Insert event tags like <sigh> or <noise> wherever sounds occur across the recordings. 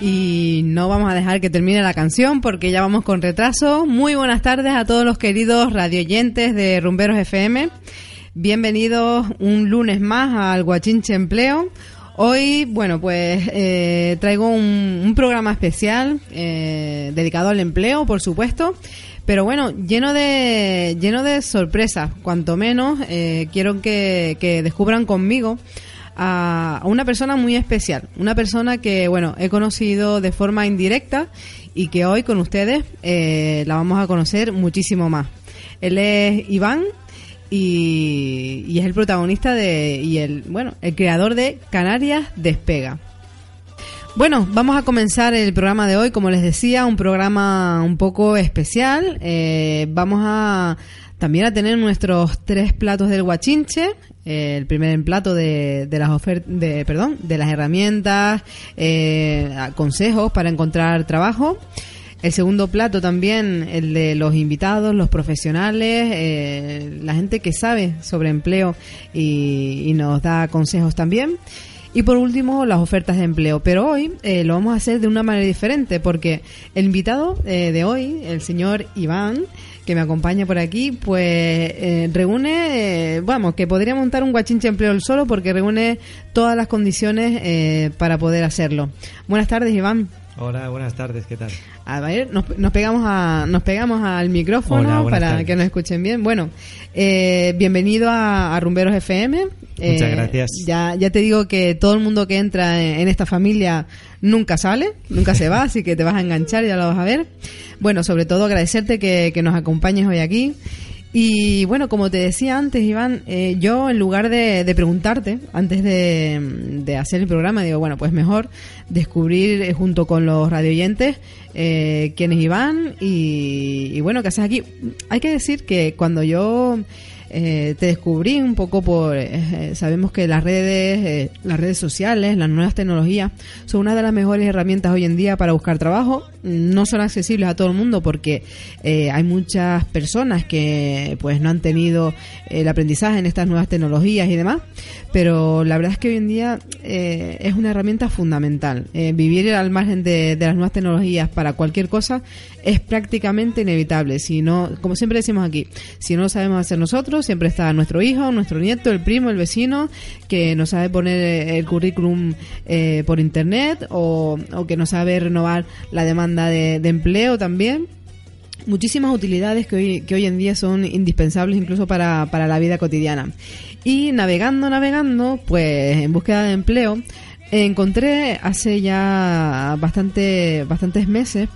Y no vamos a dejar que termine la canción porque ya vamos con retraso. Muy buenas tardes a todos los queridos radioyentes de Rumberos FM. Bienvenidos un lunes más al Guachinche Empleo. Hoy, bueno, pues eh, traigo un, un programa especial eh, dedicado al empleo, por supuesto. Pero bueno, lleno de, lleno de sorpresas, cuanto menos eh, quiero que, que descubran conmigo a, una persona muy especial, una persona que, bueno, he conocido de forma indirecta y que hoy con ustedes eh, la vamos a conocer muchísimo más. Él es Iván y, y es el protagonista de, y el, bueno, el creador de Canarias Despega. Bueno, vamos a comenzar el programa de hoy, como les decía, un programa un poco especial. Eh, vamos a también a tener nuestros tres platos del guachinche. El primer plato de, de las ofertas, de, perdón, de las herramientas, eh, consejos para encontrar trabajo. El segundo plato también, el de los invitados, los profesionales, eh, la gente que sabe sobre empleo y, y nos da consejos también. Y por último, las ofertas de empleo. Pero hoy eh, lo vamos a hacer de una manera diferente porque el invitado eh, de hoy, el señor Iván, que me acompaña por aquí, pues eh, reúne, eh, vamos, que podría montar un guachinche empleo él solo porque reúne todas las condiciones eh, para poder hacerlo. Buenas tardes, Iván. Hola, buenas tardes, ¿qué tal? A ver, nos, nos pegamos a, nos pegamos al micrófono Hola, para tardes. que nos escuchen bien. Bueno, eh, bienvenido a, a Rumberos FM. Muchas Eh, gracias. Ya, ya te digo que todo el mundo que entra en, en esta familia nunca sale, nunca se va, <laughs> así que te vas a enganchar, ya lo vas a ver. Bueno, sobre todo agradecerte que, que nos acompañes hoy aquí. Y bueno, como te decía antes, Iván, eh, yo en lugar de, de preguntarte, antes de, de hacer el programa, digo, bueno, pues mejor descubrir eh, junto con los radioyentes eh, quién es Iván y, y bueno, qué haces aquí. Hay que decir que cuando yo eh, te descubrí un poco por eh, sabemos que las redes eh, las redes sociales las nuevas tecnologías son una de las mejores herramientas hoy en día para buscar trabajo. No son accesibles a todo el mundo porque eh, hay muchas personas que pues no han tenido el aprendizaje en estas nuevas tecnologías y demás. Pero la verdad es que hoy en día eh, es una herramienta fundamental. Eh, vivir al margen de, de las nuevas tecnologías para cualquier cosa es prácticamente inevitable. Si no como siempre decimos aquí si no lo sabemos hacer nosotros siempre está nuestro hijo nuestro nieto el primo el vecino que no sabe poner el currículum eh, por internet o, o que no sabe renovar la demanda de, de empleo también muchísimas utilidades que hoy, que hoy en día son indispensables incluso para, para la vida cotidiana. Y navegando, navegando, pues en búsqueda de empleo, encontré hace ya bastante, bastantes meses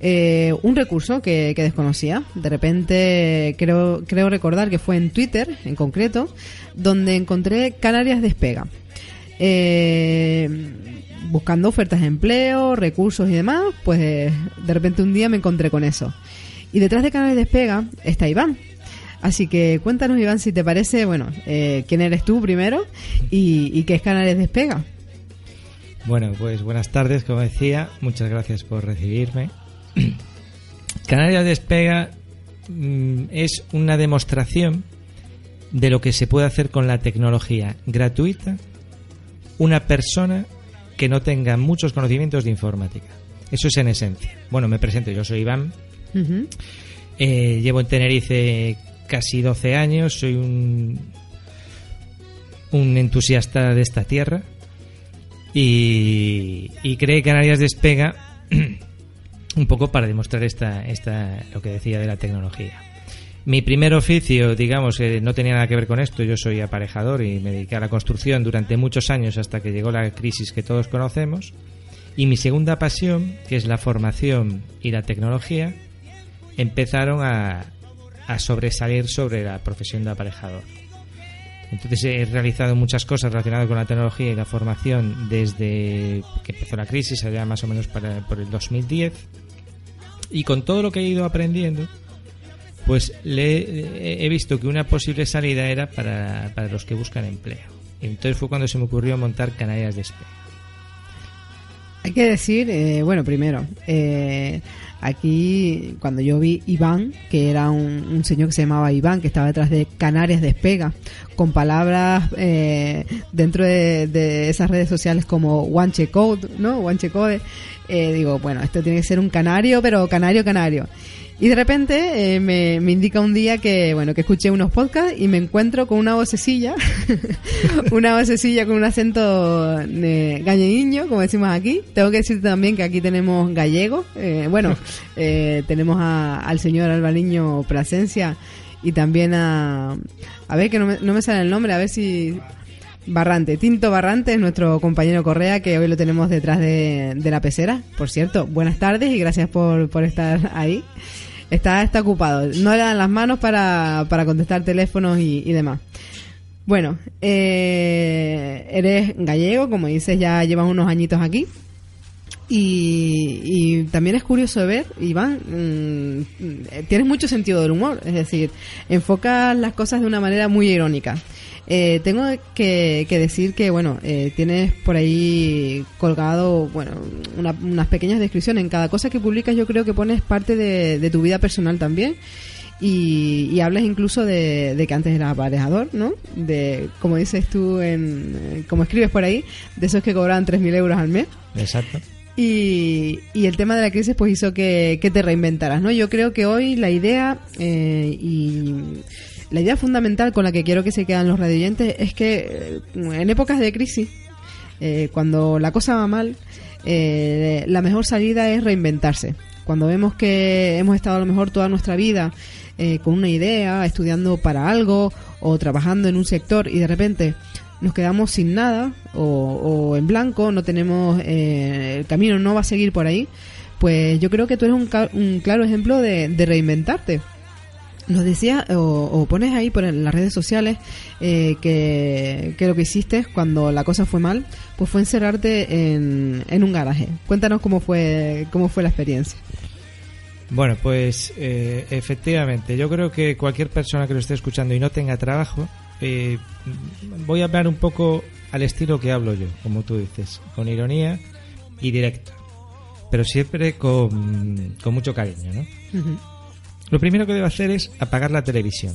eh, un recurso que, que desconocía. De repente creo, creo recordar que fue en Twitter en concreto, donde encontré Canarias Despega. Eh, buscando ofertas de empleo, recursos y demás, pues de repente un día me encontré con eso. Y detrás de Canales Despega está Iván. Así que cuéntanos, Iván, si te parece, bueno, eh, quién eres tú primero y, y qué es Canales Despega. Bueno, pues buenas tardes, como decía, muchas gracias por recibirme. <clears throat> Canarias Despega mm, es una demostración de lo que se puede hacer con la tecnología gratuita una persona que no tenga muchos conocimientos de informática. Eso es en esencia. Bueno, me presento, yo soy Iván. Eh, llevo en Tenerife casi 12 años, soy un, un entusiasta de esta tierra y, y creé Canarias Despega <clears throat> un poco para demostrar esta, esta, lo que decía de la tecnología. Mi primer oficio, digamos, eh, no tenía nada que ver con esto. Yo soy aparejador y me dediqué a la construcción durante muchos años hasta que llegó la crisis que todos conocemos. Y mi segunda pasión, que es la formación y la tecnología, empezaron a sobresalir sobre la profesión de aparejador. Entonces he realizado muchas cosas relacionadas con la tecnología y la formación desde que empezó la crisis, allá más o menos para, por el 2010. Y con todo lo que he ido aprendiendo, pues le, he- he visto que una posible salida era para, para los que buscan empleo. Entonces fue cuando se me ocurrió montar Canarias de Espe. Hay que decir, eh, bueno, primero, eh, Aquí, cuando yo vi Iván, que era un, señor que se llamaba Iván, que estaba detrás de Canarias Despega, con palabras eh, dentro de, esas redes sociales como Wanche Code, ¿no? Wanche Code, eh, digo, bueno, esto tiene que ser un canario, pero canario, canario. Y de repente eh, me, me, indica un día que, bueno, que escuché unos podcasts y me encuentro con una vocecilla, <laughs> una vocecilla con un acento eh, como decimos aquí. Tengo que decirte también que aquí tenemos gallego. Eh, bueno, eh, tenemos a, al señor Albaliño Plasencia y también a... A ver, que no me, no me sale el nombre, a ver si... Barrante, Tinto Barrante es nuestro compañero Correa que hoy lo tenemos detrás de, la pecera. Por cierto, buenas tardes y gracias por, por estar ahí está, está ocupado. No le dan las manos para, para contestar teléfonos y, demás. Bueno, eh, eres gallego, como dices, ya llevas unos añitos aquí. Y, también es curioso de ver, Iván, mm, tienes mucho sentido del humor, es decir, enfocas las cosas de una manera muy irónica. Eh, tengo que, decir que, bueno, eh, tienes por ahí colgado, bueno, unas pequeñas descripciones. En cada cosa que publicas yo creo que pones parte de, tu vida personal también. Y, hablas incluso de, que antes eras aparejador, ¿no? De, como dices tú, en, como escribes por ahí, de esos que cobraban 3.000 euros al mes. Exacto. Y, y, el tema de la crisis pues hizo que, te reinventaras, ¿no? Yo creo que hoy la idea eh, y la idea fundamental con la que quiero que se quedan los radioyentes es que eh, en épocas de crisis, eh, cuando la cosa va mal, eh, la mejor salida es reinventarse. Cuando vemos que hemos estado a lo mejor toda nuestra vida con una idea, estudiando para algo o trabajando en un sector y de repente nos quedamos sin nada o, en blanco, no tenemos el camino no va a seguir por ahí, pues yo creo que tú eres un, claro ejemplo de reinventarte nos decía, o, pones ahí por las redes sociales, eh, que, lo que hiciste cuando la cosa fue mal, pues fue encerrarte en, en un garaje. Cuéntanos cómo fue, cómo fue la experiencia. Bueno, pues eh, efectivamente, yo creo que cualquier persona que lo esté escuchando y no tenga trabajo, eh, voy a hablar un poco al estilo que hablo yo, como tú dices, con ironía y directo, pero siempre con, con mucho cariño, ¿no? Lo primero que debe hacer es apagar la televisión.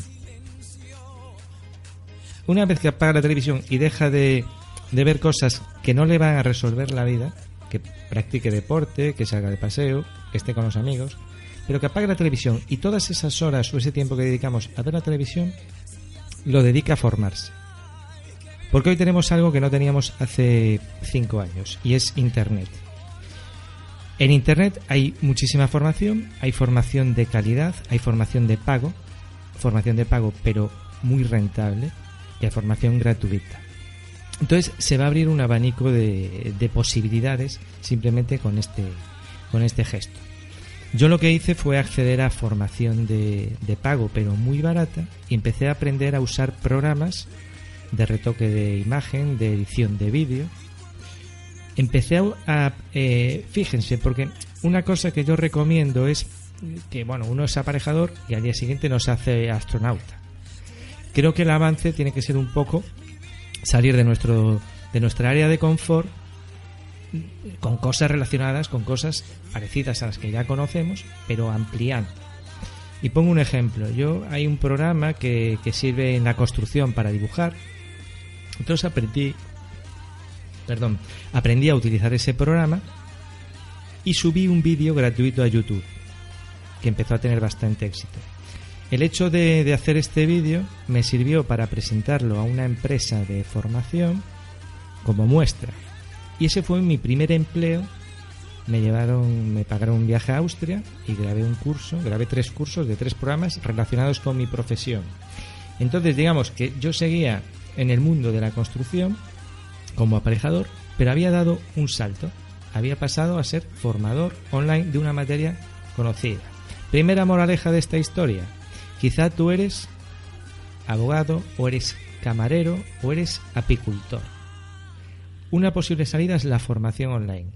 Una vez que apaga la televisión y deja de, ver cosas que no le van a resolver la vida, que practique deporte, que salga de paseo, que esté con los amigos, pero que apague la televisión y todas esas horas o ese tiempo que dedicamos a ver la televisión lo dedica a formarse. Porque hoy tenemos algo que no teníamos hace cinco años y es Internet. En Internet hay muchísima formación, hay formación de calidad, hay formación de pago, formación de pago pero muy rentable y hay formación gratuita. Entonces se va a abrir un abanico de, posibilidades simplemente con este, con este gesto. Yo lo que hice fue acceder a formación de, de, pago, pero muy barata, y empecé a aprender a usar programas de retoque de imagen, de edición de vídeo, empecé a, eh, fíjense, porque una cosa que yo recomiendo es que, bueno, uno es aparejador y al día siguiente nos hace astronauta. Creo que el avance tiene que ser un poco salir de nuestro de nuestra área de confort con cosas relacionadas con cosas parecidas a las que ya conocemos, pero ampliando. Y pongo un ejemplo. Yo hay un programa que, que sirve en la construcción para dibujar. Entonces aprendí perdón, aprendí a utilizar ese programa y subí un vídeo gratuito a YouTube, que empezó a tener bastante éxito. El hecho de, hacer este vídeo me sirvió para presentarlo a una empresa de formación como muestra. Y ese fue mi primer empleo. Me llevaron, me pagaron un viaje a Austria y grabé un curso, grabé tres cursos de tres programas relacionados con mi profesión. Entonces, digamos que yo seguía en el mundo de la construcción, como aparejador, pero había dado un salto. Había pasado a ser formador online de una materia conocida. Primera moraleja de esta historia. Quizá tú eres abogado o eres camarero o eres apicultor. Una posible salida es la formación online.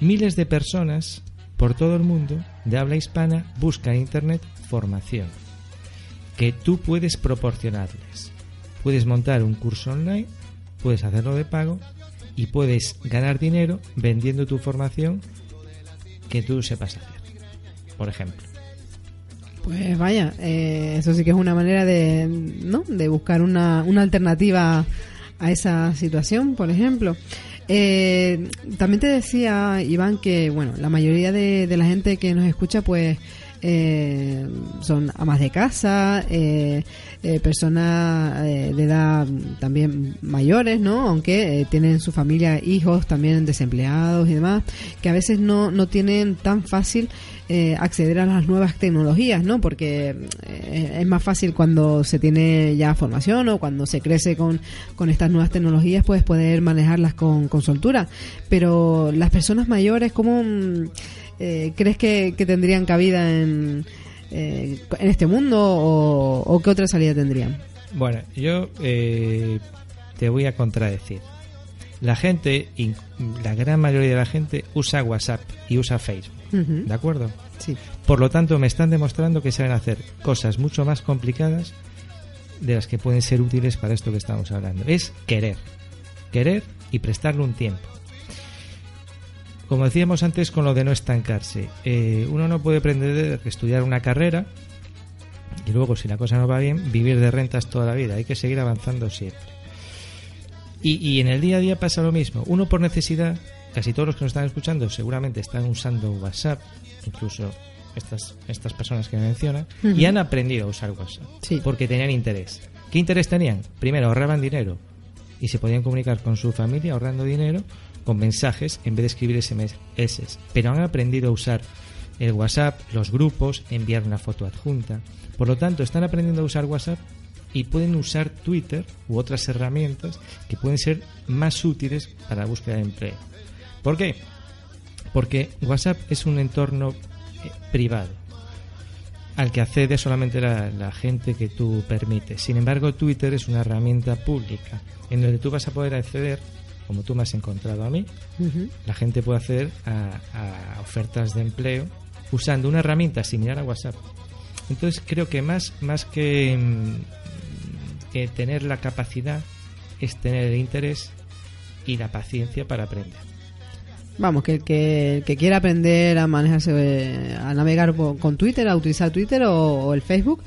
Miles de personas por todo el mundo de habla hispana buscan en Internet formación que tú puedes proporcionarles. Puedes montar un curso online puedes hacerlo de pago y puedes ganar dinero vendiendo tu formación que tú sepas hacer. por ejemplo. Pues vaya, eh, eso sí que es una manera de, ¿no? de buscar una, una alternativa a esa situación, por ejemplo. Eh, también te decía, Iván, que bueno, la mayoría de, de la gente que nos escucha, pues eh, son amas de casa, eh, eh, personas de edad también mayores, ¿no? Aunque tienen su familia, hijos también desempleados y demás, que a veces no, no tienen tan fácil acceder a las nuevas tecnologías, ¿no? Porque es más fácil cuando se tiene ya formación o cuando se crece con, con estas nuevas tecnologías, pues poder manejarlas con, con soltura. Pero las personas mayores, ¿cómo eh, ¿crees que, tendrían cabida en, eh, en este mundo o, qué otra salida tendrían? Bueno, yo eh, te voy a contradecir. La gente, la gran mayoría de la gente usa WhatsApp y usa Facebook. ¿De acuerdo? Sí. Por lo tanto, me están demostrando que saben hacer cosas mucho más complicadas de las que pueden ser útiles para esto que estamos hablando. Es querer. Querer y prestarle un tiempo. Como decíamos antes con lo de no estancarse, eh, uno no puede aprender a estudiar una carrera y luego, si la cosa no va bien, vivir de rentas toda la vida. Hay que seguir avanzando siempre. Y, en el día a día pasa lo mismo. Uno por necesidad, casi todos los que nos están escuchando seguramente están usando WhatsApp, incluso estas, estas personas que me mencionan, y han aprendido a usar WhatsApp porque tenían interés. ¿Qué interés tenían? Primero, ahorraban dinero y se podían comunicar con su familia ahorrando dinero con mensajes en vez de escribir SMS, pero han aprendido a usar el WhatsApp, los grupos, enviar una foto adjunta. Por lo tanto, están aprendiendo a usar WhatsApp y pueden usar Twitter u otras herramientas que pueden ser más útiles para la búsqueda de empleo. ¿Por qué? Porque WhatsApp es un entorno eh, privado al que accede solamente la, la, gente que tú permites. Sin embargo, Twitter es una herramienta pública en que tú vas a poder acceder como tú me has encontrado a mí, la gente puede acceder a, ofertas de empleo usando una herramienta similar a WhatsApp. Entonces creo que más, más que, mm, que tener la capacidad es tener el interés y la paciencia para aprender. Vamos, que el que, quiera aprender a manejarse, eh, a navegar con Twitter, a utilizar Twitter o el Facebook,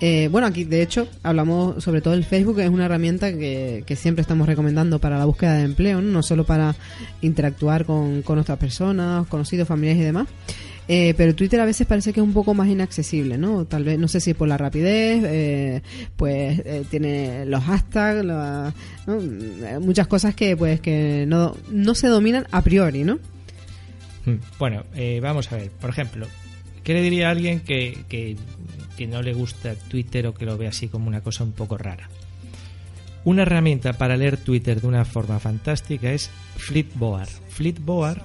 eh, bueno, aquí de hecho hablamos sobre todo del Facebook, que es una herramienta que, siempre estamos recomendando para la búsqueda de empleo, no, solo para interactuar con, otras personas, conocidos, familiares y demás. Eh, pero Twitter a veces parece que es un poco más inaccesible, ¿no? Tal vez, no sé si por la rapidez, eh, pues tiene los hashtags, muchas cosas que pues que no, no se dominan a priori, ¿no? Hmm. Bueno, vamos a ver, por ejemplo, ¿qué le diría a alguien que que no le gusta Twitter o que lo ve así como una cosa un poco rara. Una herramienta para leer Twitter de una forma fantástica es Flipboard. Flipboard,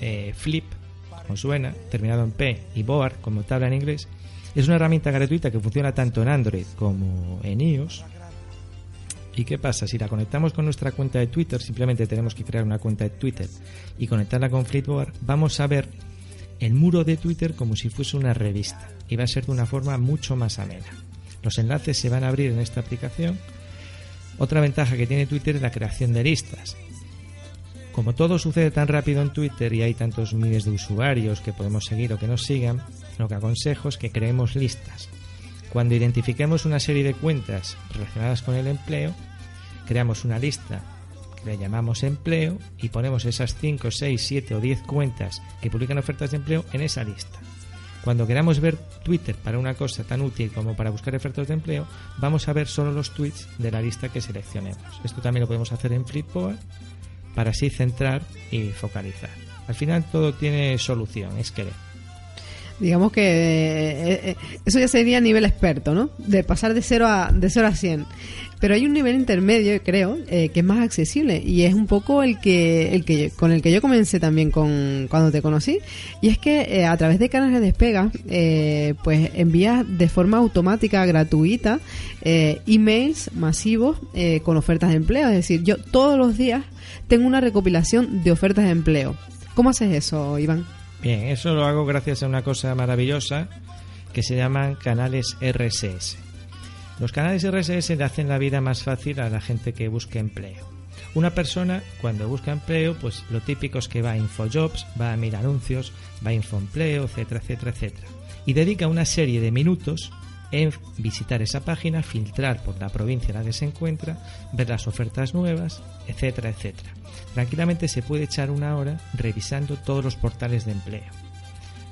eh, flip, como suena, terminado en P, y board, como tabla en inglés, es una herramienta gratuita que funciona tanto en Android como en iOS. ¿Y qué pasa? Si la conectamos con nuestra cuenta de Twitter, simplemente tenemos que crear una cuenta de Twitter y conectarla con Flipboard, vamos a ver el muro de Twitter como si fuese una revista y va a ser de una forma mucho más amena. Los enlaces se van a abrir en esta aplicación. Otra ventaja que tiene Twitter es la creación de listas. Como todo sucede tan rápido en Twitter y hay tantos miles de usuarios que podemos seguir o que nos sigan, lo que aconsejo es que creemos listas. Cuando identifiquemos una serie de cuentas relacionadas con el empleo, creamos una lista le llamamos empleo y ponemos esas 5, 6, 7 o 10 cuentas que publican ofertas de empleo en esa lista. Cuando queramos ver Twitter para una cosa tan útil como para buscar ofertas de empleo, vamos a ver solo los tweets de la lista que seleccionemos. Esto también lo podemos hacer en Flipboard para así centrar y focalizar. Al final todo tiene solución, es querer. Digamos que eh, eh, eso ya sería a nivel experto, ¿no? De pasar de 0 a, de 0 a 100. Pero hay un nivel intermedio, creo, eh, que es más accesible y es un poco el que, el que con el que yo comencé también con cuando te conocí. Y es que a través de canales de despega, pues envías de forma automática, gratuita, emails masivos con ofertas de empleo. Es decir, yo todos los días tengo una recopilación de ofertas de empleo. ¿Cómo haces eso, Iván? Bien, eso lo hago gracias a una cosa maravillosa que se llaman canales RSS. Los canales RSS le hacen la vida más fácil a la gente que busque empleo. Una persona cuando busca empleo, pues lo típico es que va a Infojobs, va a mirar anuncios, va a Infoempleo, etcétera, etcétera, etcétera. Y dedica una serie de minutos en visitar esa página, filtrar por la provincia en la que se encuentra, ver las ofertas nuevas, etcétera, etcétera. Tranquilamente se puede echar una hora revisando todos los portales de empleo.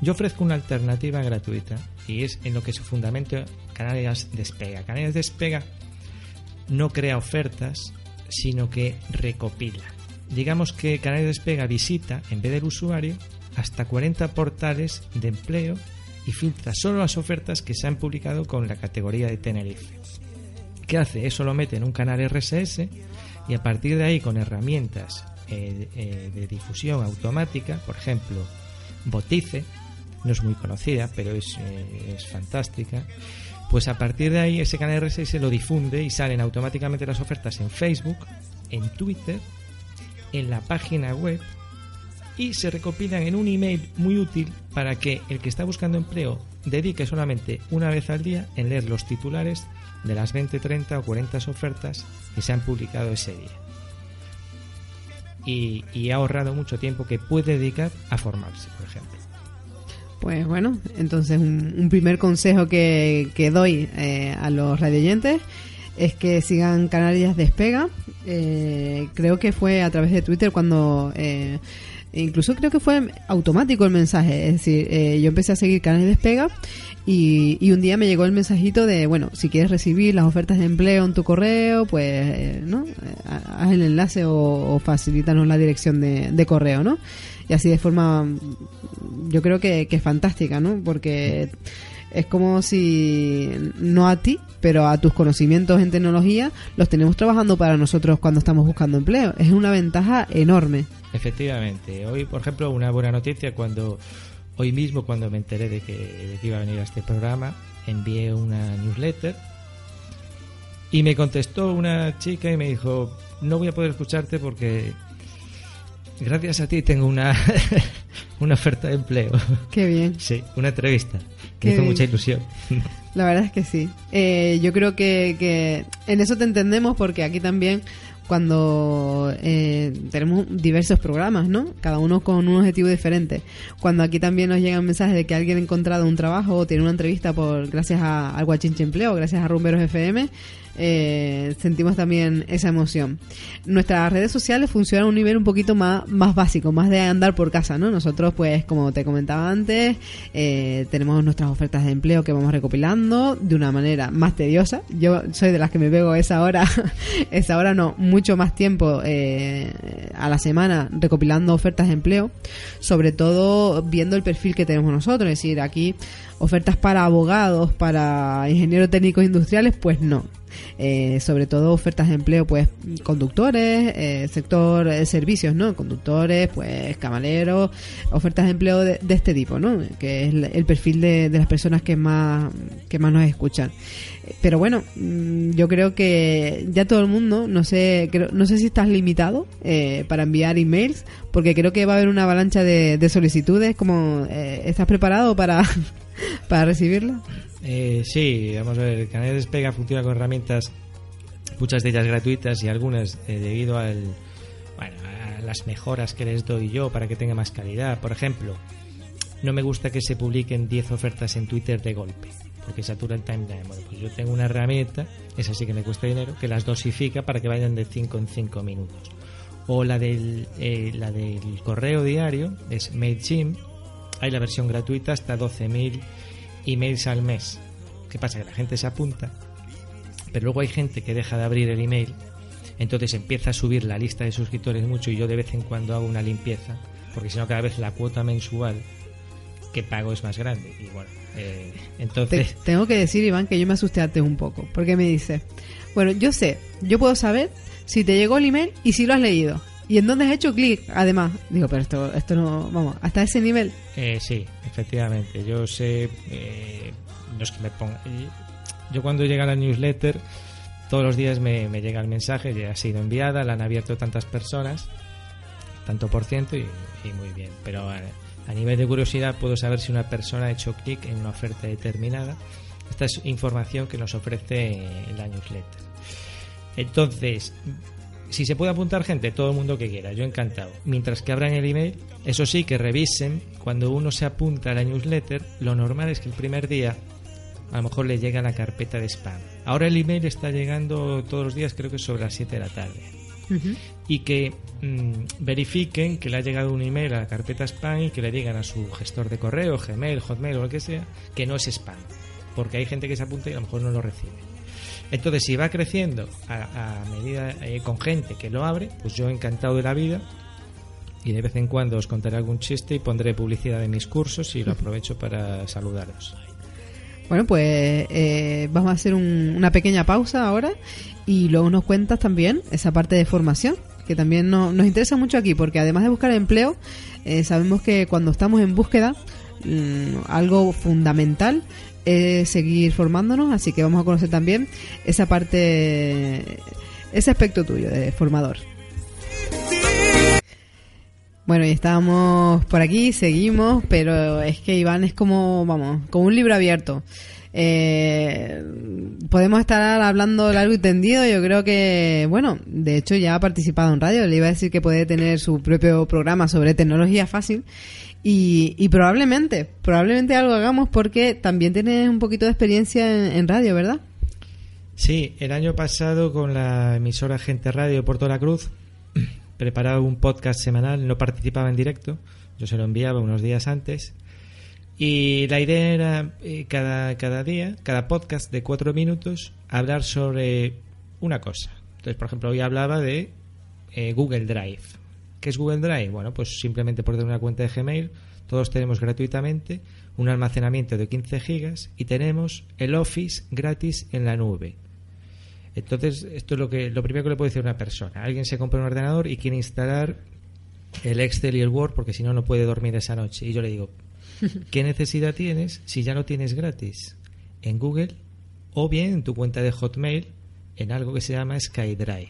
Yo ofrezco una alternativa gratuita y es en lo que se fundamenta Canarias Despega. Canarias Despega no crea ofertas, sino que recopila. Digamos que Canarias Despega visita, en vez del usuario, hasta 40 portales de empleo y filtra solo las ofertas que se han publicado con la categoría de Tenerife. ¿Qué hace? Eso lo mete en un canal RSS y a partir de ahí con herramientas eh, eh, de difusión automática, por ejemplo, Botice, no es muy conocida, pero es, eh, es fantástica, pues a partir de ahí ese canal RSS lo difunde y salen automáticamente las ofertas en Facebook, en Twitter, en la página web y se recopilan en un email muy útil para que el que está buscando empleo dedique solamente una vez al día en leer los titulares de las 20, 30 o 40 ofertas que se han publicado ese día. Y, ha ahorrado mucho tiempo que puede dedicar a formarse, por ejemplo. Pues bueno, entonces un, primer consejo que, doy eh, a los radioyentes es que sigan Canarias Despega. Eh, creo que fue a través de Twitter cuando eh, incluso creo que fue automático el mensaje. Es decir, eh, yo empecé a seguir Canales Despega y, y, un día me llegó el mensajito de, bueno, si quieres recibir las ofertas de empleo en tu correo, pues, eh, ¿no? Eh, haz el enlace o, facilítanos la dirección de, correo, ¿no? Y así de forma, yo creo que, que es fantástica, ¿no? Porque es como si no a ti, pero a tus conocimientos en tecnología los tenemos trabajando para nosotros cuando estamos buscando empleo. Es una ventaja enorme. Efectivamente. Hoy, por ejemplo, una buena noticia cuando hoy mismo cuando me enteré de que, iba a venir a este programa, envié una newsletter y me contestó una chica y me dijo, "No voy a poder escucharte porque gracias a ti tengo una <laughs> una oferta de empleo." Qué bien. Sí, una entrevista. Me hizo mucha ilusión. La verdad es que sí. Eh, yo creo que, que en eso te entendemos porque aquí también cuando eh, tenemos diversos programas, ¿no? Cada uno con un objetivo diferente. Cuando aquí también nos llegan mensajes de que alguien ha encontrado un trabajo o tiene una entrevista por gracias a, al Guachinche Empleo, gracias a Rumberos FM, eh, sentimos también esa emoción. Nuestras redes sociales funcionan a un nivel un poquito más, más básico, más de andar por casa, ¿no? Nosotros, pues, como te comentaba antes, eh, tenemos nuestras ofertas de empleo que vamos recopilando de una manera más tediosa. Yo soy de las que me pego esa hora, <laughs> esa hora no, mucho más tiempo eh, a la semana recopilando ofertas de empleo, sobre todo viendo el perfil que tenemos nosotros, es decir, aquí ofertas para abogados, para ingenieros técnicos industriales, pues no. Eh, sobre todo ofertas de empleo, pues conductores, eh, sector de servicios, ¿no? Conductores, pues camaleros, ofertas de empleo de, este tipo, ¿no? Que es el, perfil de, las personas que más, que más nos escuchan. Pero bueno, mm, yo creo que ya todo el mundo, no sé, no sé si estás limitado eh, para enviar emails, porque creo que va a haber una avalancha de, de solicitudes. Como, ¿Estás preparado para, para recibirla? Eh, sí, vamos a ver, el canal Despega funciona con herramientas, muchas de ellas gratuitas y algunas eh, debido al, bueno, a las mejoras que les doy yo para que tenga más calidad. Por ejemplo, no me gusta que se publiquen 10 ofertas en Twitter de golpe, porque satura el timeline. Bueno, pues yo tengo una herramienta, esa sí que me cuesta dinero, que las dosifica para que vayan de 5 en 5 minutos. O la del, eh, la del correo diario, es MailChimp, hay la versión gratuita hasta 12.000 emails al mes. ¿Qué pasa? Que la gente se apunta, pero luego hay gente que deja de abrir el email, entonces empieza a subir la lista de suscriptores mucho y yo de vez en cuando hago una limpieza, porque si no cada vez la cuota mensual que pago es más grande. Y bueno, eh, entonces... tengo que decir, Iván, que yo me asusté antes un poco, porque me dice, bueno, yo sé, yo puedo saber si te llegó el email y si lo has leído. ¿Y en dónde has hecho clic? Además, digo, pero esto, esto no, vamos, hasta ese nivel. Eh, sí, efectivamente. Yo sé, eh, no es que me ponga. Yo cuando llega la newsletter, todos los días me, llega el mensaje, ya ha sido enviada, la han abierto tantas personas, tanto por ciento y, muy bien. Pero a, a, nivel de curiosidad puedo saber si una persona ha hecho clic en una oferta determinada. Esta es información que nos ofrece la newsletter. Entonces, si se puede apuntar gente, todo el mundo que quiera, yo encantado. Mientras que abran el email, eso sí, que revisen, cuando uno se apunta a la newsletter, lo normal es que el primer día a lo mejor le llega la carpeta de spam. Ahora el email está llegando todos los días, creo que sobre las 7 de la tarde. Y que mm, verifiquen que le ha llegado un email a la carpeta spam y que le digan a su gestor de correo, Gmail, Hotmail o lo que sea, que no es spam. Porque hay gente que se apunta y a lo mejor no lo recibe. Entonces, si va creciendo a, medida eh, con gente que lo abre, pues yo encantado de la vida y de vez en cuando os contaré algún chiste y pondré publicidad de mis cursos y lo aprovecho para saludaros. Bueno, pues eh, vamos a hacer una pequeña pausa ahora y luego nos cuentas también esa parte de formación que también nos interesa mucho aquí porque además de buscar empleo eh, sabemos que cuando estamos en búsqueda mm, algo fundamental seguir formándonos así que vamos a conocer también esa parte ese aspecto tuyo de formador. Bueno, y estábamos por aquí, seguimos, pero es que Iván es como, vamos, como un libro abierto. Eh, podemos estar hablando largo y tendido. Yo creo que, bueno, de hecho ya ha participado en radio. Le iba a decir que puede tener su propio programa sobre tecnología fácil. Y, probablemente, probablemente algo hagamos porque también tienes un poquito de experiencia en, radio, ¿verdad? Sí, el año pasado con la emisora Gente Radio Puerto La Cruz <clears throat> preparaba un podcast semanal, no participaba en directo, yo se lo enviaba unos días antes. Y la idea era eh, cada, cada día, cada podcast de cuatro minutos, hablar sobre una cosa. Entonces, por ejemplo, hoy hablaba de eh, Google Drive. ¿Qué es Google Drive? Bueno, pues simplemente por tener una cuenta de Gmail, todos tenemos gratuitamente un almacenamiento de 15 gigas y tenemos el Office gratis en la nube. Entonces, esto es lo que lo primero que le puede decir a una persona. Alguien se compra un ordenador y quiere instalar el Excel y el Word porque si no no puede dormir esa noche. Y yo le digo, <laughs> ¿qué necesidad tienes si ya lo tienes gratis en Google o bien en tu cuenta de Hotmail en algo que se llama SkyDrive?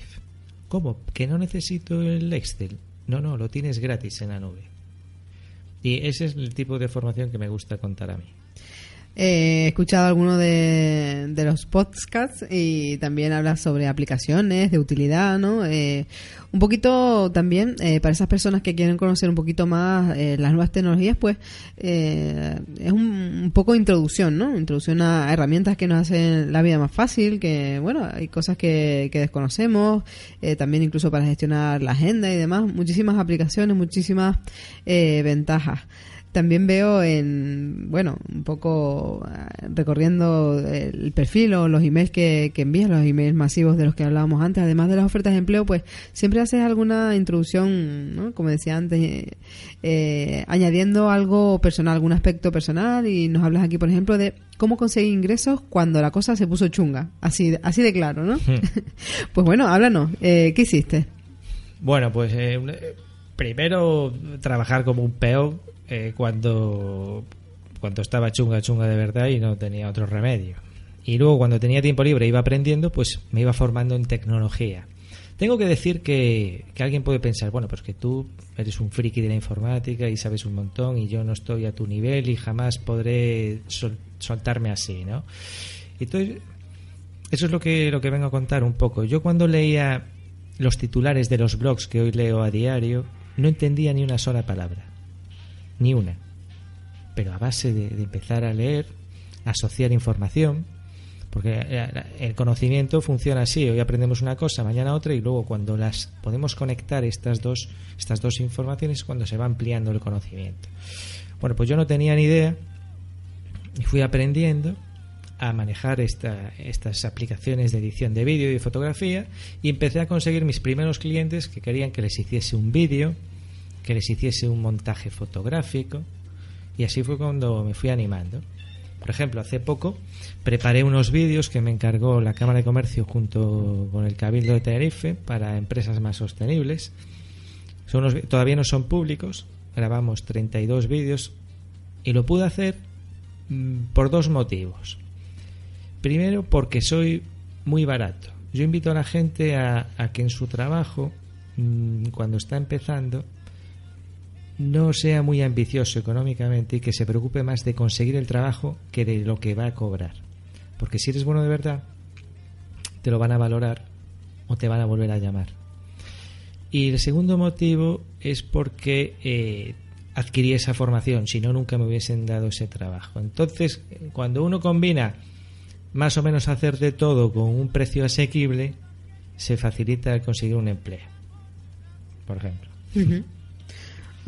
¿Cómo? ¿Que no necesito el Excel? No, no, lo tienes gratis en la nube. Y ese es el tipo de formación que me gusta contar a mí. Eh, he escuchado algunos de, de, los podcasts y también habla sobre aplicaciones de utilidad, ¿no? Eh, un poquito también eh, para esas personas que quieren conocer un poquito más las nuevas tecnologías, pues es un, poco introducción, ¿no? Introducción a herramientas que nos hacen la vida más fácil, que bueno, hay cosas que, que desconocemos, también incluso para gestionar la agenda y demás, muchísimas aplicaciones, muchísimas ventajas también veo en, bueno, un poco eh, recorriendo el perfil o los emails que, que envías, los emails masivos de los que hablábamos antes, además de las ofertas de empleo, pues siempre haces alguna introducción, ¿no? como decía antes, eh, eh, añadiendo algo personal, algún aspecto personal y nos hablas aquí, por ejemplo, de cómo conseguir ingresos cuando la cosa se puso chunga, así, así de claro, ¿no? Hmm. <laughs> pues bueno, háblanos, ¿qué hiciste? Bueno, pues primero trabajar como un peo eh, cuando, cuando estaba chunga, chunga de verdad y no tenía otro remedio. Y luego cuando tenía tiempo libre iba aprendiendo, pues me iba formando en tecnología. Tengo que decir que, que, alguien puede pensar, bueno, pues que tú eres un friki de la informática y sabes un montón y yo no estoy a tu nivel y jamás podré soltarme así, ¿no? Entonces, eso es lo que, lo que vengo a contar un poco. Yo cuando leía los titulares de los blogs que hoy leo a diario, no entendía ni una sola palabra ni una. Pero a base de, empezar a leer, asociar información, porque eh, el conocimiento funciona así, hoy aprendemos una cosa, mañana otra y luego cuando las podemos conectar estas dos estas dos informaciones cuando se va ampliando el conocimiento. Bueno, pues yo no tenía ni idea y fui aprendiendo a manejar esta, estas aplicaciones de edición de vídeo y fotografía y empecé a conseguir mis primeros clientes que querían que les hiciese un vídeo que les hiciese un montaje fotográfico y así fue cuando me fui animando. Por ejemplo, hace poco preparé unos vídeos que me encargó la Cámara de Comercio junto con el Cabildo de Tenerife para empresas más sostenibles. Son todavía no son públicos, grabamos 32 vídeos y lo pude hacer mm, por dos motivos. Primero, porque soy muy barato. Yo invito a la gente a, a que en su trabajo, mm, cuando está empezando, no sea muy ambicioso económicamente y que se preocupe más de conseguir el trabajo que de lo que va a cobrar. Porque si eres bueno de verdad, te lo van a valorar o te van a volver a llamar. Y el segundo motivo es porque eh, adquirí esa formación, si no, nunca me hubiesen dado ese trabajo. Entonces, cuando uno combina más o menos hacer de todo con un precio asequible, se facilita conseguir un empleo, por ejemplo.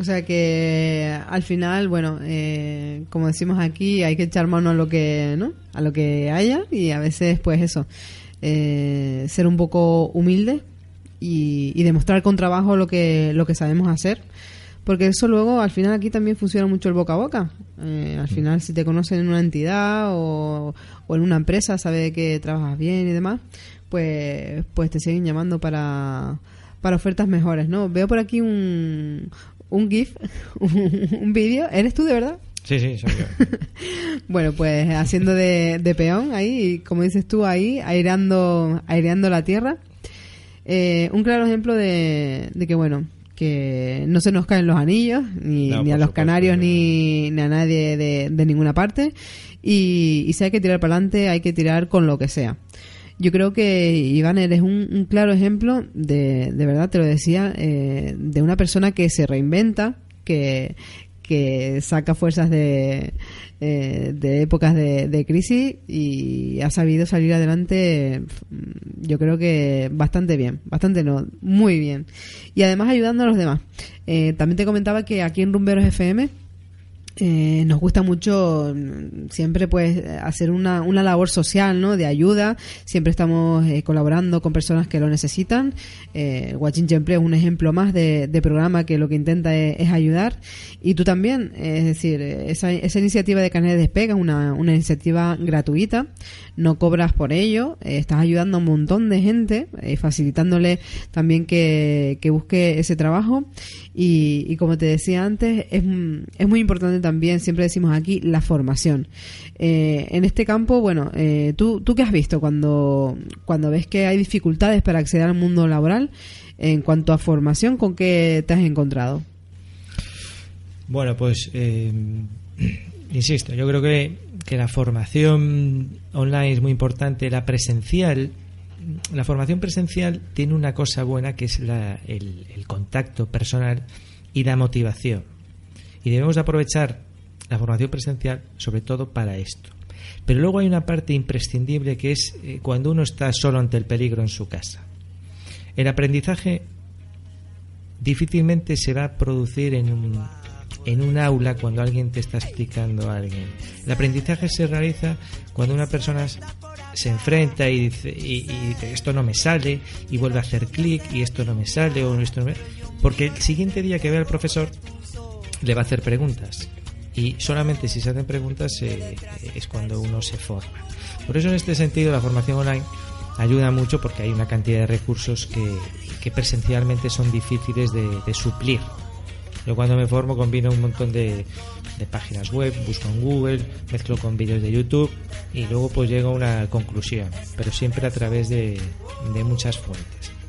O sea que al final, bueno, eh, como decimos aquí, hay que echar mano a lo que, ¿no? A lo que haya y a veces, pues eso, eh, ser un poco humilde y, demostrar con trabajo lo que lo que sabemos hacer. Porque eso luego al final aquí también funciona mucho el boca a boca. Eh, al final si te conocen en una entidad o, en una empresa sabe que trabajas bien y demás pues pues te siguen llamando para para ofertas mejores no veo por aquí un un gif <laughs> un, vídeo eres tú de verdad Sí, sí, soy yo. <laughs> bueno, pues haciendo de, de, peón ahí, como dices tú, ahí, aireando, aireando la tierra. Eh, un claro ejemplo de, que, bueno, que no se nos caen los anillos, ni, a los canarios, ni, a nadie de, ninguna parte. Y, si hay que tirar para adelante, hay que tirar con lo que sea. Yo creo que Iván eres un, claro ejemplo de, de verdad, te lo decía, eh, de una persona que se reinventa, que, que saca fuerzas de, eh, de épocas de, crisis y ha sabido salir adelante, mm, yo creo que bastante bien, bastante no, muy bien. Y además ayudando a los demás. Eh, también te comentaba que aquí en Rumberos FM eh, nos gusta mucho mm, siempre pues hacer una, una labor social no de ayuda. Siempre estamos eh, colaborando con personas que lo necesitan. Eh, Empleo es un ejemplo más de, programa que lo que intenta es, ayudar. Y tú también es decir esa, esa iniciativa de Canales Despega es una, una iniciativa gratuita. No cobras por ello. Estás ayudando a un montón de gente facilitándole también que, que busque ese trabajo y, y como te decía antes es, es muy importante también, siempre decimos aquí, la formación. Eh, en este campo, bueno, eh, ¿tú, ¿tú qué has visto cuando, cuando ves que hay dificultades para acceder al mundo laboral? En cuanto a formación, ¿con qué te has encontrado? Bueno, pues eh, <clears throat> insisto, yo creo que, que la formación online es muy importante, la presencial la formación presencial tiene una cosa buena que es la, el, contacto personal y la motivación. Y debemos aprovechar la formación presencial sobre todo para esto. Pero luego hay una parte imprescindible que es eh, cuando uno está solo ante el peligro en su casa. El aprendizaje difícilmente se va a producir en un, en un aula cuando alguien te está explicando a alguien. El aprendizaje se realiza cuando una persona se enfrenta y dice, y, dice esto no me sale y vuelve a hacer clic y esto no me sale o esto no me... porque el siguiente día que ve al profesor le va a hacer preguntas y solamente si se hacen preguntas eh, es cuando uno se forma. Por eso en este sentido la formación online ayuda mucho porque hay una cantidad de recursos que presencialmente son difíciles de, suplir. Yo cuando me formo combino un montón de, de, páginas web, busco en Google, mezclo con vídeos de YouTube y luego pues llego a una conclusión, pero siempre a través de, de muchas fuentes.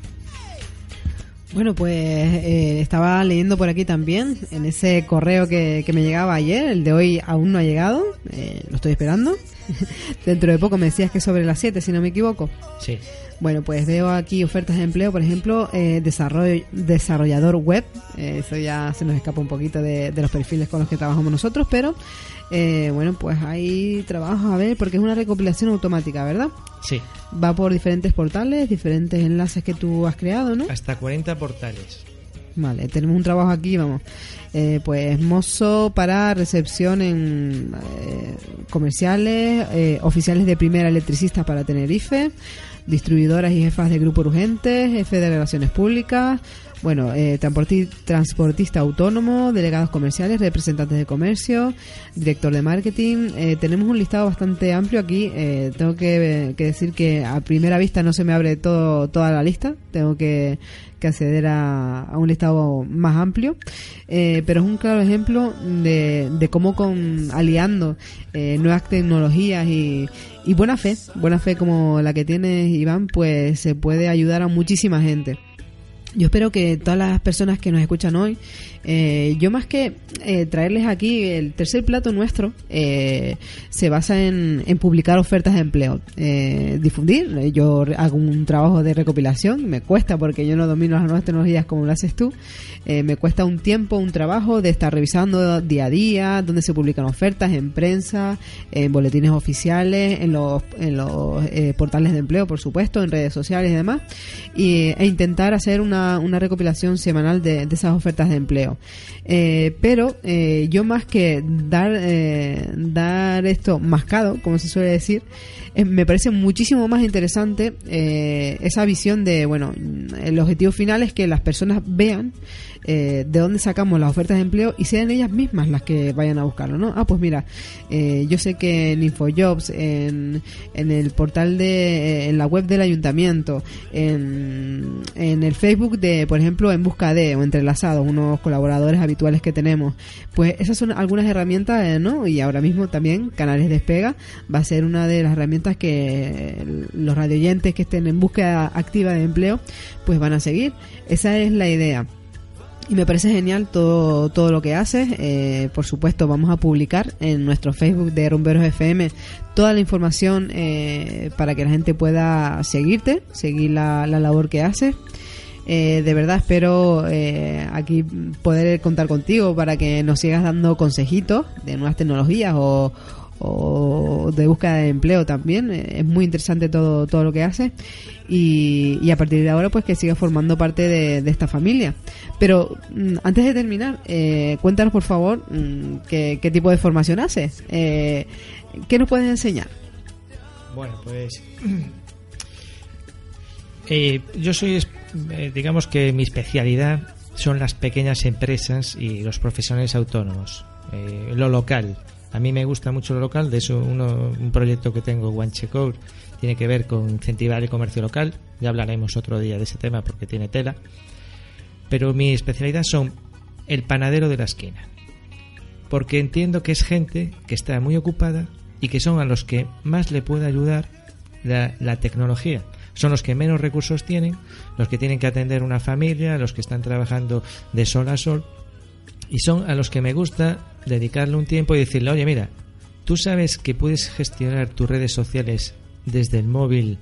Bueno, pues eh, estaba leyendo por aquí también, en ese correo que, me llegaba ayer, el de hoy aún no ha llegado, eh, lo estoy esperando. <laughs> Dentro de poco me decías que sobre las 7, si no me equivoco. Sí. Bueno, pues veo aquí ofertas de empleo, por ejemplo, eh, desarrollo, desarrollador web. eso ya se nos escapa un poquito de, de, los perfiles con los que trabajamos nosotros, pero bueno, pues hay trabajo a ver, porque es una recopilación automática, ¿verdad? Sí. Va por diferentes portales, diferentes enlaces que tú has creado, ¿no? Hasta 40 portales. Vale, tenemos un trabajo aquí, vamos. Eh, pues mozo para recepción en eh, comerciales, eh, oficiales de primera electricista para Tenerife, distribuidoras y jefas de grupo urgente, jefe de relaciones públicas, bueno, eh, transportista autónomo, delegados comerciales, representantes de comercio, director de marketing. Eh, tenemos un listado bastante amplio aquí. Eh, tengo que, decir que a primera vista no se me abre todo, toda la lista. Tengo que, acceder a, un listado más amplio. pero es un claro ejemplo de, cómo con aliando nuevas tecnologías y, y buena fe, buena fe como la que tiene Iván, pues se puede ayudar a muchísima gente. yo espero que todas las personas que nos escuchan hoy, eh, yo más que eh, traerles aquí el tercer plato nuestro, eh, se basa en, publicar ofertas de empleo, difundir. Yo hago un trabajo de recopilación, me cuesta porque yo no domino las nuevas tecnologías como lo haces tú. me cuesta un tiempo, un trabajo de estar revisando día a día donde se publican ofertas en prensa, en boletines oficiales, en los, en los portales de empleo, por supuesto, en redes sociales y demás, y, e intentar hacer una una, recopilación semanal de, esas ofertas de empleo. Eh, pero eh, yo más que dar, eh, dar esto mascado, como se suele decir, me parece muchísimo más interesante esa visión de, bueno, el objetivo final es que las personas vean de dónde sacamos las ofertas de empleo y sean ellas mismas las que vayan a buscarlo, ¿no? Ah, pues mira, yo sé que en InfoJobs, en, en el portal de, en la web del ayuntamiento, en, en el Facebook de, por ejemplo, en Busca de o Entrelazados, unos colaboradores habituales que tenemos, pues esas son algunas herramientas, ¿no? Y ahora mismo también Canales Despega va a ser una de las herramientas que los radioyentes que estén en búsqueda activa de empleo, pues van a seguir. Esa es la idea. Y me parece genial todo, todo lo que haces. Eh, por supuesto, vamos a publicar en nuestro Facebook de Rumberos FM toda la información eh, para que la gente pueda seguirte, seguir la, la labor que haces. Eh, de verdad espero aquí poder contar contigo para que nos sigas dando consejitos de nuevas tecnologías o, o de búsqueda de empleo también. Eh, es muy interesante todo, todo lo que hace y, a partir de ahora pues que siga formando parte de, esta familia. Pero mm, antes de terminar, eh, cuéntanos por favor mm, qué, tipo de formación haces. Eh, ¿Qué nos puedes enseñar? Bueno, pues <clears throat> yo soy, digamos que mi especialidad son las pequeñas empresas y los profesionales autónomos, lo local, a mí me gusta mucho lo local, de eso uno, un proyecto que tengo, One Code, tiene que ver con incentivar el comercio local. Ya hablaremos otro día de ese tema porque tiene tela. Pero mi especialidad son el panadero de la esquina. Porque entiendo que es gente que está muy ocupada y que son a los que más le puede ayudar la, la tecnología son los que menos recursos tienen, los que tienen que atender una familia, los que están trabajando de sol a sol y son a los que me gusta dedicarle un tiempo y decirle, oye, mira, tú sabes que puedes gestionar tus redes sociales desde el móvil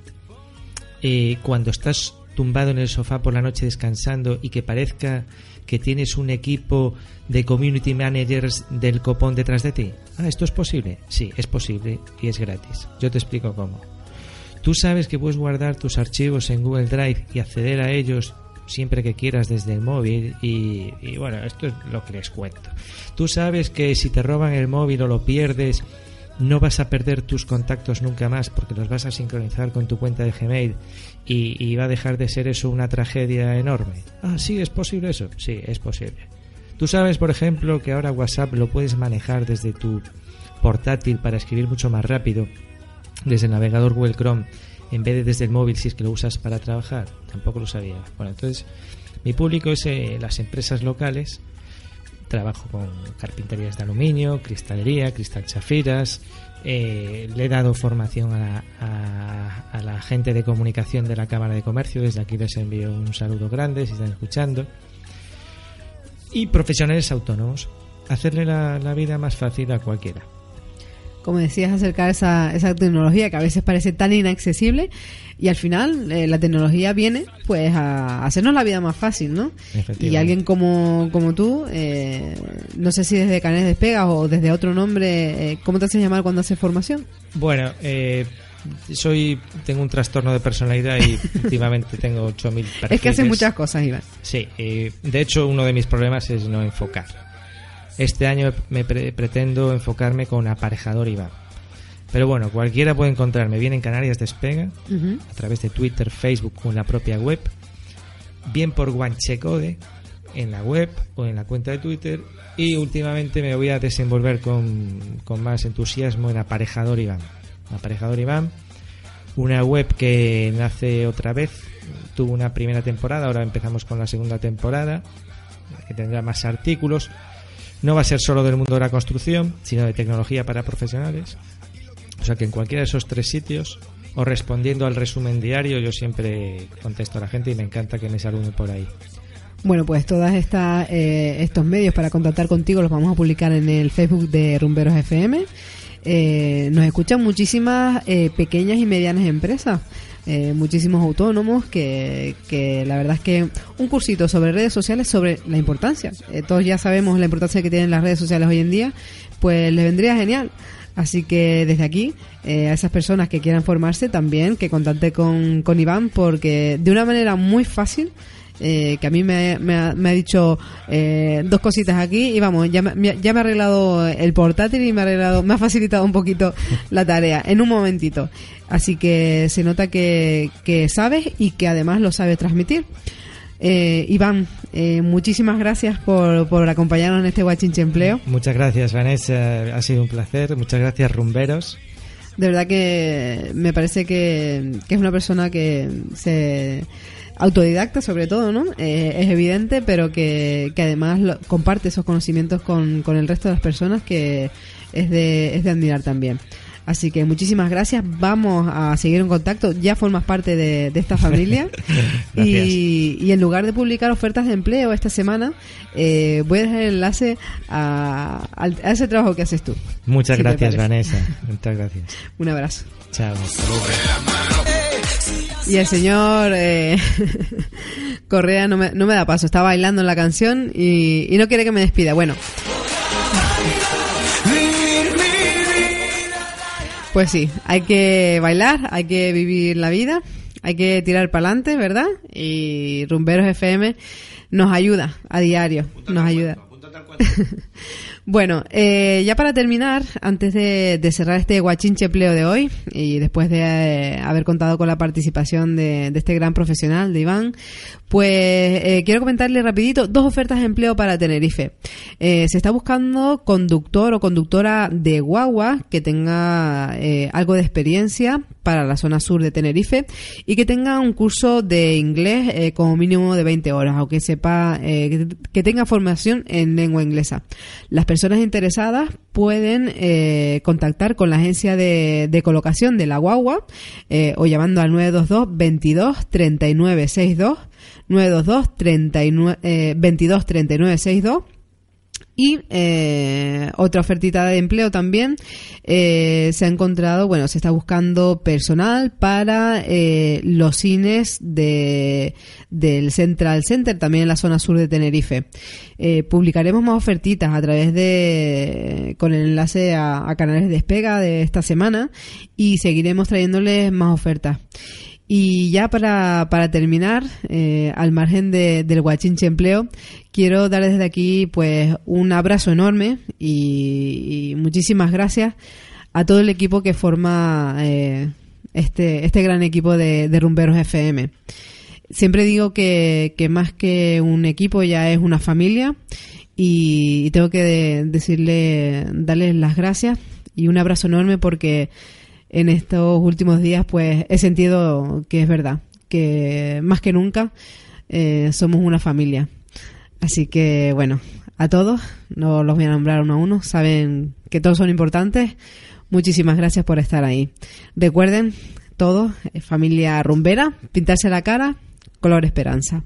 eh, cuando estás tumbado en el sofá por la noche descansando y que parezca que tienes un equipo de community managers del copón detrás de ti. Ah, ¿esto es posible? Sí, es posible y es gratis. Yo te explico cómo. Tú sabes que puedes guardar tus archivos en Google Drive y acceder a ellos siempre que quieras desde el móvil y, bueno, esto es lo que les cuento. Tú sabes que si te roban el móvil o lo pierdes, no vas a perder tus contactos nunca más porque los vas a sincronizar con tu cuenta de Gmail y, y, va a dejar de ser eso una tragedia enorme. Ah, sí, es posible eso. Sí, es posible. Tú sabes, por ejemplo, que ahora WhatsApp lo puedes manejar desde tu portátil para escribir mucho más rápido desde el navegador Google Chrome en vez de desde el móvil si es que lo usas para trabajar. Tampoco lo sabía. Bueno, entonces mi público es eh, las empresas locales. Trabajo con carpinterías de aluminio, cristalería, cristal chafiras. Eh, le he dado formación a la, gente de comunicación de la Cámara de Comercio. Desde aquí les envío un saludo grande si están escuchando. Y profesionales autónomos. Hacerle la vida más fácil a cualquiera como decías, acercar esa, esa tecnología que a veces parece tan inaccesible y al final eh, la tecnología viene pues a hacernos la vida más fácil, ¿no? Y alguien como, como tú, eh, no sé si desde Canes Despegas o desde otro nombre, eh, ¿cómo te haces llamar cuando haces formación? Bueno, soy tengo un trastorno de personalidad y <laughs> últimamente tengo 8.000 perfiles. Es que haces muchas cosas, Iván. Sí, de hecho uno de mis problemas es no enfocar este año me pretendo enfocarme con aparejador IVA. Pero bueno, cualquiera puede encontrarme. Bien en Canarias Despega, a través de Twitter, Facebook o en la propia web, bien por Guanchecode en la web o en la cuenta de Twitter. Y últimamente me voy a desenvolver con, con más entusiasmo en Aparejador Iván. Aparejador Iván, una web que nace otra vez, tuvo una primera temporada, ahora empezamos con la segunda temporada, que tendrá más artículos, no va a ser solo del mundo de la construcción, sino de tecnología para profesionales. O sea que en cualquiera de esos tres sitios o respondiendo al resumen diario, yo siempre contesto a la gente y me encanta que me saluden por ahí. Bueno, pues todos eh, estos medios para contactar contigo los vamos a publicar en el Facebook de Rumberos FM. Eh, nos escuchan muchísimas eh, pequeñas y medianas empresas. Muchísimos autónomos que, que, la verdad es que un cursito sobre redes sociales sobre la importancia. Todos ya sabemos la importancia que tienen las redes sociales hoy en día pues les vendría genial. Así que desde aquí, a esas personas que quieran formarse también, que contacte con, con Iván, porque de una manera muy fácil eh, que a mí me, ha, dicho eh, dos cositas aquí y vamos, ya me, ya me ha arreglado el portátil y me ha arreglado, me ha facilitado un poquito <laughs> la tarea en un momentito. Así que se nota que, que sabes y que además lo sabes transmitir. Eh, Iván, eh, muchísimas gracias por, por acompañarnos en este Guachinche Empleo. Muchas gracias, Vanessa. Ha sido un placer. Muchas gracias, rumberos. De verdad que me parece que, que es una persona que se autodidacta sobre todo, ¿no? Eh, es evidente, pero que, que además comparte esos conocimientos con, con el resto de las personas que es de, es de admirar también. Así que muchísimas gracias. Vamos a seguir en contacto. Ya formas parte de, esta familia. <laughs> y, y, en lugar de publicar ofertas de empleo esta semana, eh, voy a dejar el enlace a, a, ese trabajo que haces tú. Muchas gracias, Vanessa. <laughs> Muchas gracias. Un abrazo. Chao. Y el señor eh, <laughs> Correa no me, no me da paso, está bailando en la canción y, y no quiere que me despida. Bueno. Pues sí, hay que bailar, hay que vivir la vida, hay que tirar para adelante, ¿verdad? Y Rumberos FM nos ayuda a diario, nos ayuda. <laughs> Bueno, eh, ya para terminar, antes de, cerrar este guachinche empleo de hoy y después de eh, haber contado con la participación de, este gran profesional, de Iván, pues eh, quiero comentarle rapidito dos ofertas de empleo para Tenerife. se está buscando conductor o conductora de guagua que tenga algo de experiencia para la zona sur de Tenerife y que tenga un curso de inglés como mínimo de 20 horas, aunque sepa que tenga formación en lengua inglesa. Las personas interesadas pueden eh, contactar con la agencia de, colocación de la guagua eh, o llamando al 922 22 39 62 922 39, 22 39 62 y eh, otra ofertita de empleo también eh, se ha encontrado, bueno, se está buscando personal para eh, los cines de, del Central Center, también en la zona sur de Tenerife. publicaremos más ofertitas a través de, con el enlace a, a canales de despega de esta semana y seguiremos trayéndoles más ofertas. Y ya para, para terminar, eh, al margen de, del Guachinche Empleo, quiero dar desde aquí pues un abrazo enorme y, muchísimas gracias a todo el equipo que forma eh, este, este gran equipo de, de Rumberos FM. Siempre digo que, que, más que un equipo ya es una familia y, tengo que decirle, darles las gracias y un abrazo enorme porque en estos últimos días pues he sentido que es verdad, que más que nunca eh, somos una familia. Así que bueno, a todos, no los voy a nombrar uno a uno, saben que todos son importantes. Muchísimas gracias por estar ahí. Recuerden, todos, eh, familia rumbera, pintarse la cara, color esperanza.